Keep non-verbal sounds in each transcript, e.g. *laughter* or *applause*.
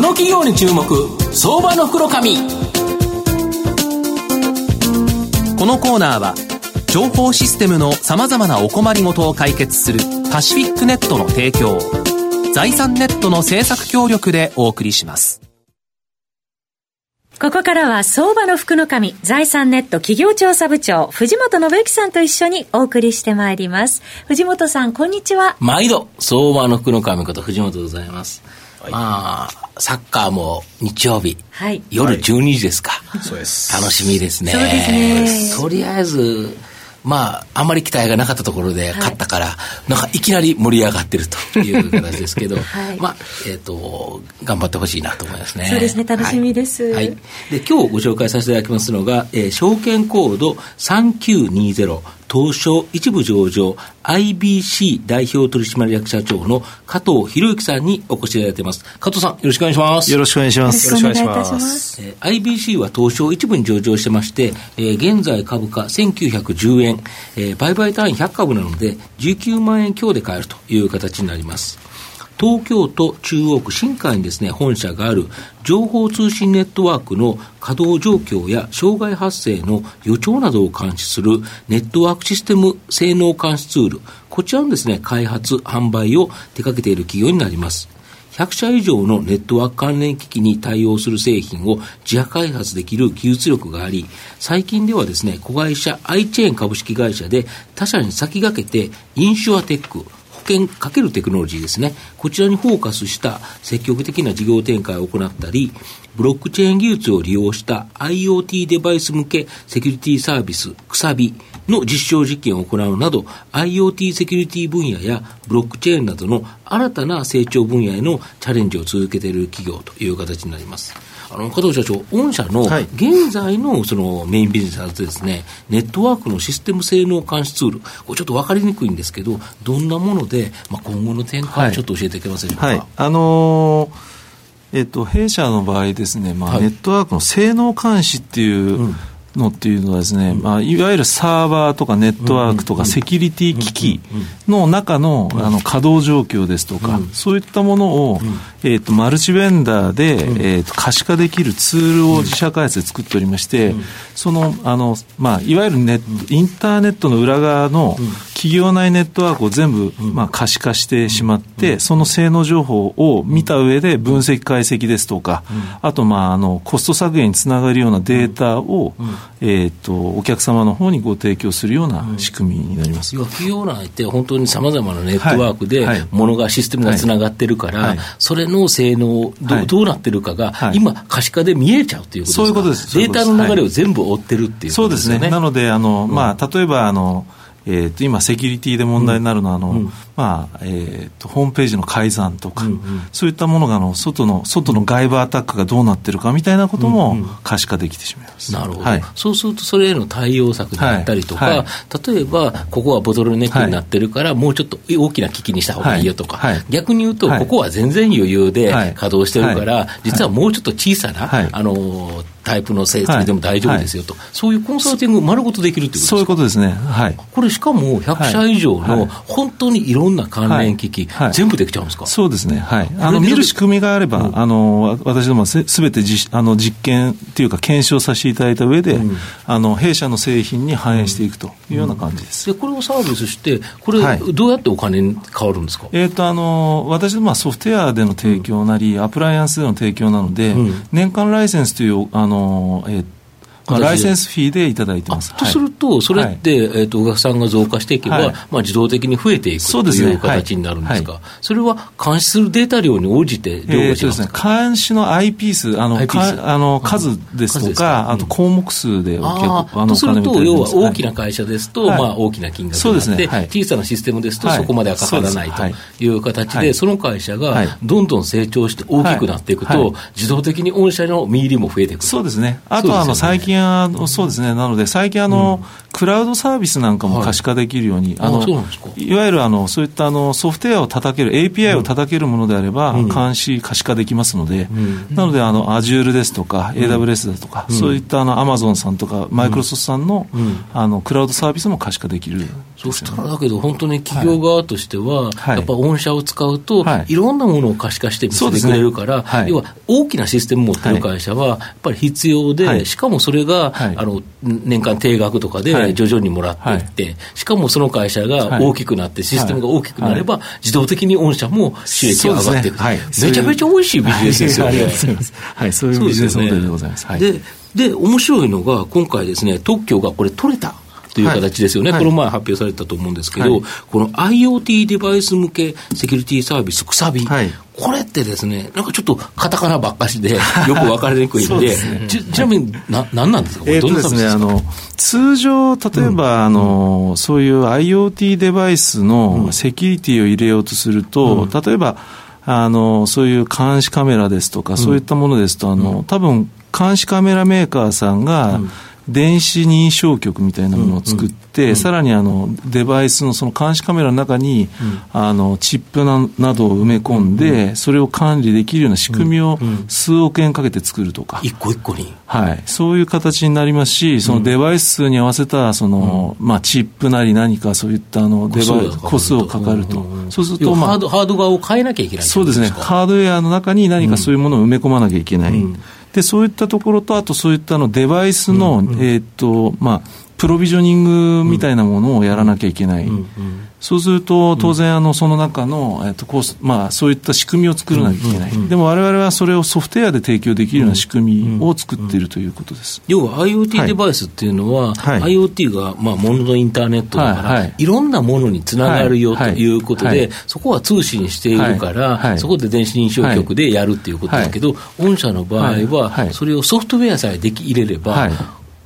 この企業に注目相場の袋紙このコーナーは情報システムのさまざまなお困りごとを解決するパシフィックネットの提供財産ネットの政策協力でお送りしますここからは相場の福の神、財産ネット企業調査部長、藤本信之さんと一緒にお送りしてまいります。藤本さん、こんにちは。毎度、相場の福の神こと藤本でございます。はい、まあ、サッカーも日曜日、はい、夜12時ですか。そうです。楽しみですね。そうですね。とりあえず、まあ、あんまり期待がなかったところで勝ったから、はい、なんかいきなり盛り上がってるという形ですけど、*laughs* はい、まあ、えっ、ー、と、頑張ってほしいなと思いますね。そうですね、楽しみです。はい。で、今日ご紹介させていただきますのが、えー、証券コード3920、東証一部上場 IBC 代表取締役社長の加藤博之さんにお越しいただいています。加藤さん、よろしくお願いします。よろしくお願いします。よろしくお願いします。えー、IBC は東証一部に上場してまして、えー、現在株価1910円、えー、売買単位100株なので19万円強で買えるという形になります。東京都中央区新海にですね、本社がある情報通信ネットワークの稼働状況や障害発生の予兆などを監視するネットワークシステム性能監視ツール、こちらのですね、開発、販売を手掛けている企業になります。100社以上のネットワーク関連機器に対応する製品を自社開発できる技術力があり、最近ではですね、子会社 iChain 株式会社で他社に先駆けてインシュアテック、険かけるテクノロジーですね、こちらにフォーカスした積極的な事業展開を行ったり、ブロックチェーン技術を利用した IoT デバイス向けセキュリティサービス、くさびの実証実験を行うなど、IoT セキュリティ分野やブロックチェーンなどの新たな成長分野へのチャレンジを続けている企業という形になります。あの加藤社長、御社の現在のそのメインビジネスはですね、ネットワークのシステム性能監視ツール、これちょっと分かりにくいんですけど、どんなもので、まあ、今後の展開、ちょっと教えていけますでしょうか？はい、あのー、えっと、弊社の場合ですね、まあ、ネットワークの性能監視っていう、うんのっていうのはですね、まあ、いわゆるサーバーとかネットワークとかセキュリティ機器の中のあの稼働状況ですとか、そういったものを、えー、とマルチベンダーで、えー、と可視化できるツールを自社開発で作っておりまして、そのあの、まあ、いわゆるネットインターネットの裏側の企業内ネットワークを全部、まあ、可視化してしまって、その性能情報を見た上で分析解析ですとか、あと、まあ、あのコスト削減につながるようなデータを、えーと、お客様の方にご提供するような仕組みになります、うん、企業内って本当にさまざまなネットワークで、ものが、システムがつながってるから、はい、それの性能ど、はい、どうなってるかが、今、可視化で見えちゃうということですかそういうことですデータの流れを全部追ってるっていうことですね。そうですね。なのであの、まあ、例えばあのえー、と今、セキュリティで問題になるのは、あの、うん、まあえーと、ホームページの改ざんとか、うんうん、そういったものがあの外の外の外部アタックがどうなってるかみたいなことも可視化できてしまいます、なるほど、はい、そうすると、それへの対応策であったりとか、はい。はい、例えば、ここはボトルネックになってるから、もうちょっと大きな機器にした方がいいよとか、逆に言うと、ここは全然余裕で稼働してるから、実はもうちょっと小さな、あのタイプの設備でも大丈夫ですよと、そういうコンサルティング丸ごとできるってことですか？そういうことですね。はい。これしかも100社以上の本当にいろんな関連機器、全部できちゃうんですか？そうですね。はい。あの、見る仕組みがあれば、うん、あの、私どもすべてじあの実験っていうか検証させていただいた上で、うん、あの、弊社の製品に反映していくというような感じです。で、これをサービスして、これ、どうやってお金に変わるんですか？えっ、と、あの、私どもはソフトウェアでの提供なり、アプライアンスでの提供なので、年間ライセンスという、あの、えっ、と、まあ、ライセンスフィーでいただいてます。とすると、それって、はい、えーと、お客さんが増加していけば、はい、まあ、自動的に増えていくという形になるんですか、はい、それは監視するデータ量に応じて量が違うんですか、えー、監視の I ピース、あのあの数ですとか、うん、あと項目数でああとすると、要は大きな会社ですと、まあ、大きな金額になって、ね、小さなシステムですと、そこまではかからないとい。う形で、その会社がどんどん成長して大きくなっていくと、自動的に御社の見入りも増えていくそうですね。あと、あの、最近は、そうですね。なので、最近あの、うん、クラウドサービスなんかも可視化できるように、はい、あのいわゆるあのそういったあのソフトウェアを叩ける、API を叩けるものであれば、うん、監視、可視化できますので、うん、なので、あの Azure ですとか、AWS だとか、そういったあの Amazon さんとか、マイクロソフトさん。の,、あのクラウドサービスも可視化できる、そしたらだけど、本当に企業側としては、はい、やっぱ御社を使うと、はい、いろんなものを可視化して見せてくれるから、ねはい、要は大きなシステム持ってる会社は、やっぱり必要で、しかもそれが、あの年間定額とかで徐々にもらっていって、しかもその会社が大きくなって、システムが大きくなれば、自動的に御社も収益が上がっていく、ね、めちゃめちゃ美味しいビジネスですよね。はい、そういうビジネスモデルでございます。でで、面白いのが、今回ですね、特許がこれ取れた。とい。う形ですよね、はい、この前発表されたと思うんですけど、はい、この IoT デバイス向けセキュリティサービス、くさび、はい、これってですね、なんかちょっとカタカナばっかしで、*laughs* よく分かりにくいんで、ね、ちちなみにな、なんなんですか、えー、とですね、あの通常、例えば、うん、あの、そういう IoT デバイスのセキュリティを入れようとすると、うん、例えば、あのそういう監視カメラですとか、そういったものですと、あの多分監視カメラメーカーさんが、電子認証局みたいなものを作って、さらにあのデバイスのその監視カメラの中に、あのチップななどを埋め込んで、それを管理できるような仕組みを数億円かけて作るとか、一個一個に、はい、そういう形になりますし、そのデバイス数に合わせたその、まあ、チップなり何かそういったあのデバイス、個数をかかると、そうすると、まあ、ハードハード側を変えなきゃいけないそうですね、ハードウェアの中に何かそういうものを埋め込まなきゃいけない。でそういったところと、あとそういったのデバイスの、うんうん、えーとまあ、プロビジョニングみたいなものをやらなきゃいけない。うん。うん。そうすると、当然、あの、その中の、えっと、コース、まあ、そういった仕組みを作らなきゃいけない。でも、我々はそれをソフトウェアで提供できるような仕組みを作っているということです。要は、IoT デバイスっていうのは、はい、IoT が、まあ、もののインターネットだから、はい、い。ろんなものにつながるよということで、そこは通信しているから、そこで電子認証局でやるっていうことだけど、御社の場合は、それをソフトウェアさえでき入れれば、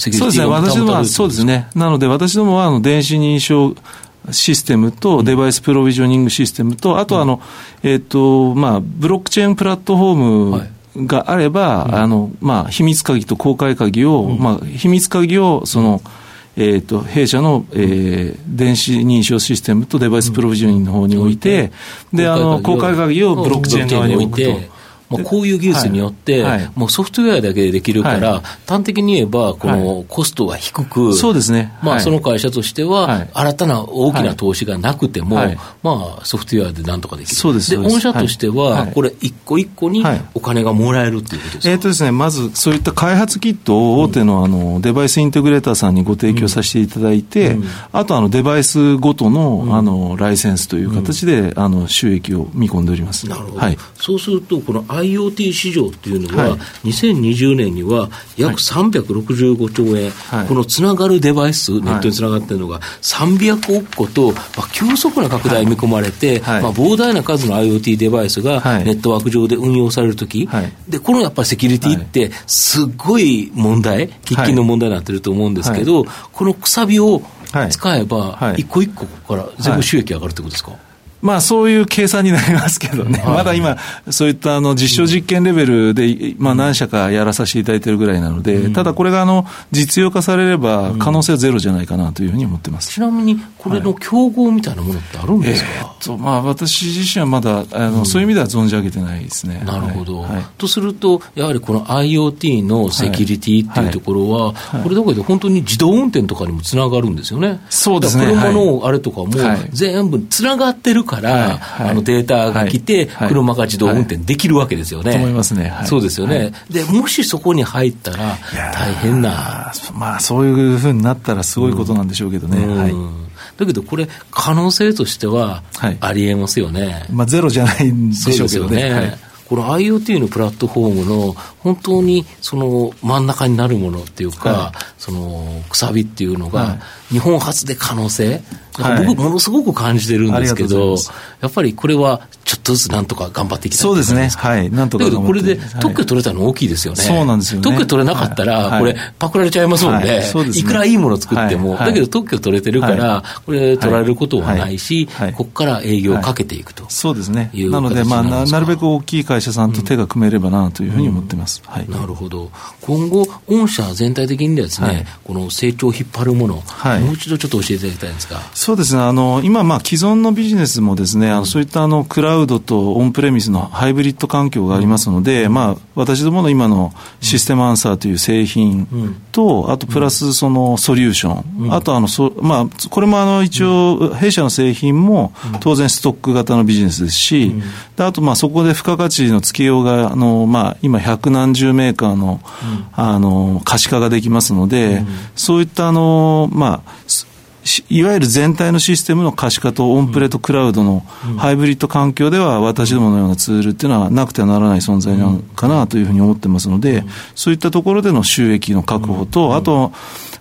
そうですね、私どもは、そうですね。なので、私どもは、あの、電子認証システムとデバイスプロビジョニングシステムと、あとあの、えっ、と、まあ、ブロックチェーンプラットフォームがあれば、あの、まあ、秘密鍵と公開鍵を、まあ、秘密鍵を、その、えーと、弊社の、えー、電子認証システムとデバイスプロビジョニングの方に置いて、であの公開鍵をブロックチェーン側に置くと。もうこういう技術によって、はい、もうソフトウェアだけでできるから、はい、端的に言えば、このコストが低く、そうですね。まあ、その会社としては、新たな大きな投資がなくても、まあ、ソフトウェアでなんとかできる。そうです。で、御社としては、これ、一個一個にお金がもらえるっていうことですか、えっ、とですね、まず、そういった開発キットを大手のあのデバイスインテグレーターさんにご提供させていただいて、あと、あの、デバイスごとの、あの、ライセンスという形で、あの、収益を見込んでおります。なるほど。はい。そうすると、この IoT 市場場っていうのは、はい、2020年には約365兆円、はい、このつながるデバイス、ネットにつながっているのが300億個と、まあ、急速な拡大見込まれて、はい、まあ、膨大な数の IoT デバイスがネットワーク上で運用されるとき、でこのやっぱりセキュリティって、すっごい問題、喫緊の問題になってると思うんですけど、このくさびを使えば、一個一個から全部収益上がるってことですか、まあ、そういう計算になりますけどね、はい、まだ今、そういったあの実証実験レベルで、まあ、何社かやらさせていただいているぐらいなので、うん、ただこれがあの実用化されれば、可能性はゼロじゃないかなというふうに思ってます、ちなみに、これの競合みたいなものってあるんですか、えー、とまあ、私自身はまだあの、うん、そういう意味では存じ上げてないですね。なるほど、はい、とすると、やはりこの IoT のセキュリティっていうところは、これどこで本当に自動運転とかにもつながるんですよね。そうですね。車のあれとかも、全部つながってるから、あのデータが来て、車が自動運転できるわけですよね。と思いますね。そうですよね。で、もしそこに入ったら、大変な。まあ、そういうふうになったらすごいことなんでしょうけどね。はいだけどこれ、可能性としてはありえますよね。まあ、ゼロじゃないんでしょうけどね。この IoT のプラットフォームの本当にその真ん中になるものっていうか、はい、そのくさびっていうのが、日本初で可能性、はい、僕、ものすごく感じてるんですけど、やっぱりこれはちょっとずつなんとか頑張っていきたいそうですね。はい。なんとかだけどこれで特許取れたの大きいですよね。そうなんですよね。特許取れなかったら、これ、パクられちゃいますもんね。そうですいくらいいもの作っても、だけど特許取れてるから、これ取られることはないし、ここから営業をかけていくと。そうですね。なので、まあ、なるべく大きい会社さんと手が組めればなというふうに思ってます。はい。なるほど。今後、御社全体的にですね、この成長を引っ張るもの、もう一度ちょっと教えていただきたいんですか？そうですね。あの、今、まあ、既存のビジネスもですね、あのそういったあの、クラウドとオンプレミスのハイブリッド環境がありますので、まあ、私どもの今のシステムアンサーという製品と、あとプラスそのソリューション、あとあの、そまあ、これもあの、一応、弊社の製品も当然ストック型のビジネスですし、であとまあ、そこで付加価値のつけようが、あの、まあ、今百何十メーカーの、あの、可視化ができますので、そういったあの、まあ、いわゆる全体のシステムの可視化とオンプレとクラウドのハイブリッド環境では私どものようなツールっていうのはなくてはならない存在なのかなというふうに思ってますので、そういったところでの収益の確保と、あと、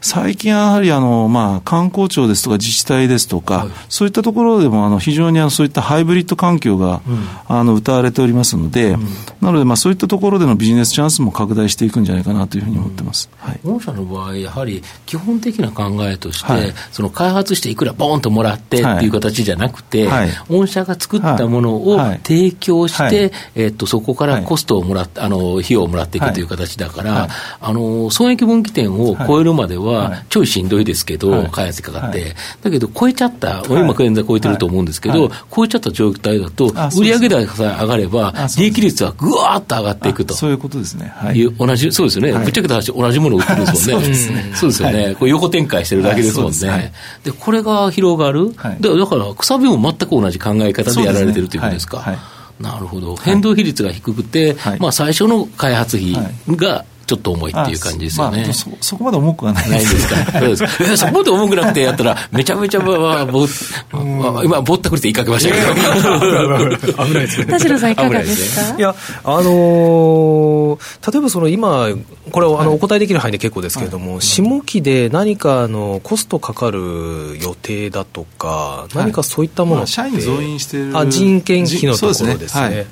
最近やはりあの、まあ、観光庁ですとか自治体ですとか、はい、そういったところでもあの非常にあのそういったハイブリッド環境が、うん、あの歌われておりますので、うん、なのでまあそういったところでのビジネスチャンスも拡大していくんじゃないかなというふうに思ってます。はい、御社の場合、やはり基本的な考えとして、はい、その開発していくらボーンともらってっていう形じゃなくて、はい、御社が作ったものを提供して、えっと、そこからコストをもらって、あの費用をもらっていくという形だから、あの損益分岐点を超えるまでは、ちょいしんどいですけど、開発費かかって、だけど超えちゃった、今、現在超えてると思うんですけど、超えちゃった状態だと、売上高さえ上がれば、利益率はぐわーっと上がっていくと。そういうことですね。はい、同じ、そうですよね。ぶっちゃけた話、同じものを売ってるんですもん *laughs* ね。そうですよね。これ横展開してるだけですもんね。で、これが広がる。だから、くさびも全く同じ考え方でやられてるということですか？なるほど。変動比率が低くて、まあ最初の開発費が、ちょっっと重いっていう感じですよね。まあ、そそこまで重くはないですですか？そうです *laughs* そこまで重くなくてやったら、めちゃめちゃ、*laughs* まあ、ぼ今、ぼったくり言いかけましたけど。危ないですね。田代さん、いかがですか？いや、あのー、例えばその今、これはあのお答えできる範囲で結構ですけれども、はい、下期で何かのコストかかる予定だとか、何かそういったものって、まあ、社員増員してるあ人件費のところですね。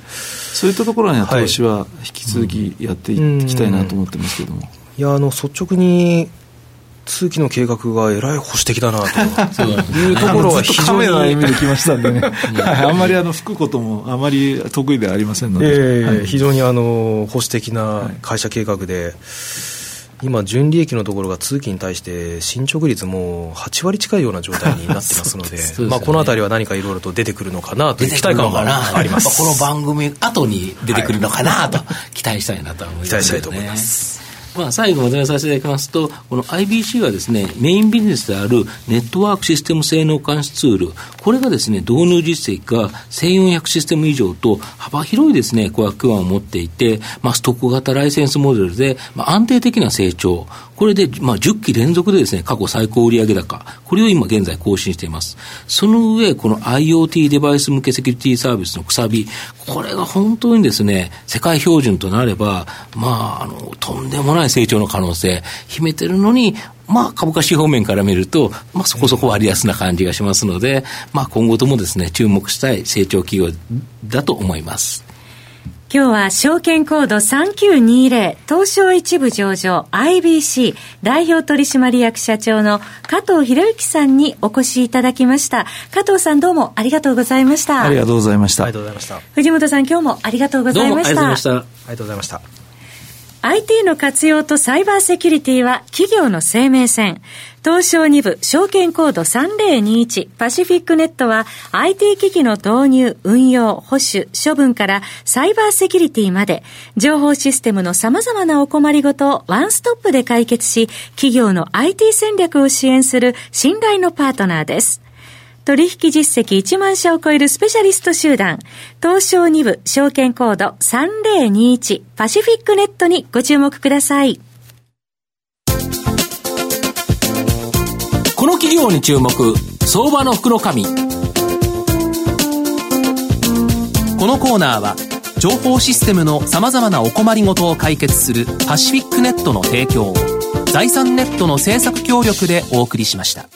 そういったところには投資は引き続きやっていきたいなと思ってますけども。いやあの率直に通期の計画がえらい保守的だなと。*laughs* いうところは非常にカメラで来ましたんでね、あんまりあの吹くこともあまり得意ではありませんので、えーはい、非常にあの保守的な会社計画で、はい今、純利益のところが通期に対して進捗率も8割近いような状態になってますので *laughs* ね、まあ、このあたりは何かいろいろと出てくるのかなという期待感があります。この番組後に出てくるのかなと期待したいなと思います、ね、期待したいと思いますまあ、最後まとめさせていただきますと、この IBC はですね、メインビジネスであるネットワークシステム性能監視ツール、これがですね、導入実績が1400システム以上と幅広いですね、顧客基盤を持っていて、まあ、ストック型ライセンスモデルで、まあ、安定的な成長、これで、まあ、10期連続でですね、過去最高売上高、これを今現在更新しています。その上、この IoT デバイス向けセキュリティサービスのくさび、これが本当にですね、世界標準となれば、まあ、あの、とんでもない成長の可能性、秘めてるのに、まあ、株価指標面から見ると、まあ、そこそこ割安な感じがしますので、まあ、今後ともですね、注目したい成長企業だと思います。今日は証券コード3920東証一部上場 IBC 代表取締役社長の加藤博之さんにお越しいただきました。加藤さんどうもありがとうございました。ありがとうございました。ありがとうございました。藤本さん今日もありがとうございました。どうもありがとうございました。ありがとうございました。IT の活用とサイバーセキュリティは企業の生命線。東証2部証券コード3021パシフィックネットは IT 機器の導入、運用、保守、処分からサイバーセキュリティまで情報システムの様々なお困りごとをワンストップで解決し企業の IT 戦略を支援する信頼のパートナーです。取引実績1万社を超えるスペシャリスト集団、東証2部証券コード3021パシフィックネットにご注目ください。この企業に注目、相場の福の神。このコーナーは、情報システムの様々なお困りごとを解決するパシフィックネットの提供を、財産ネットの政策協力でお送りしました。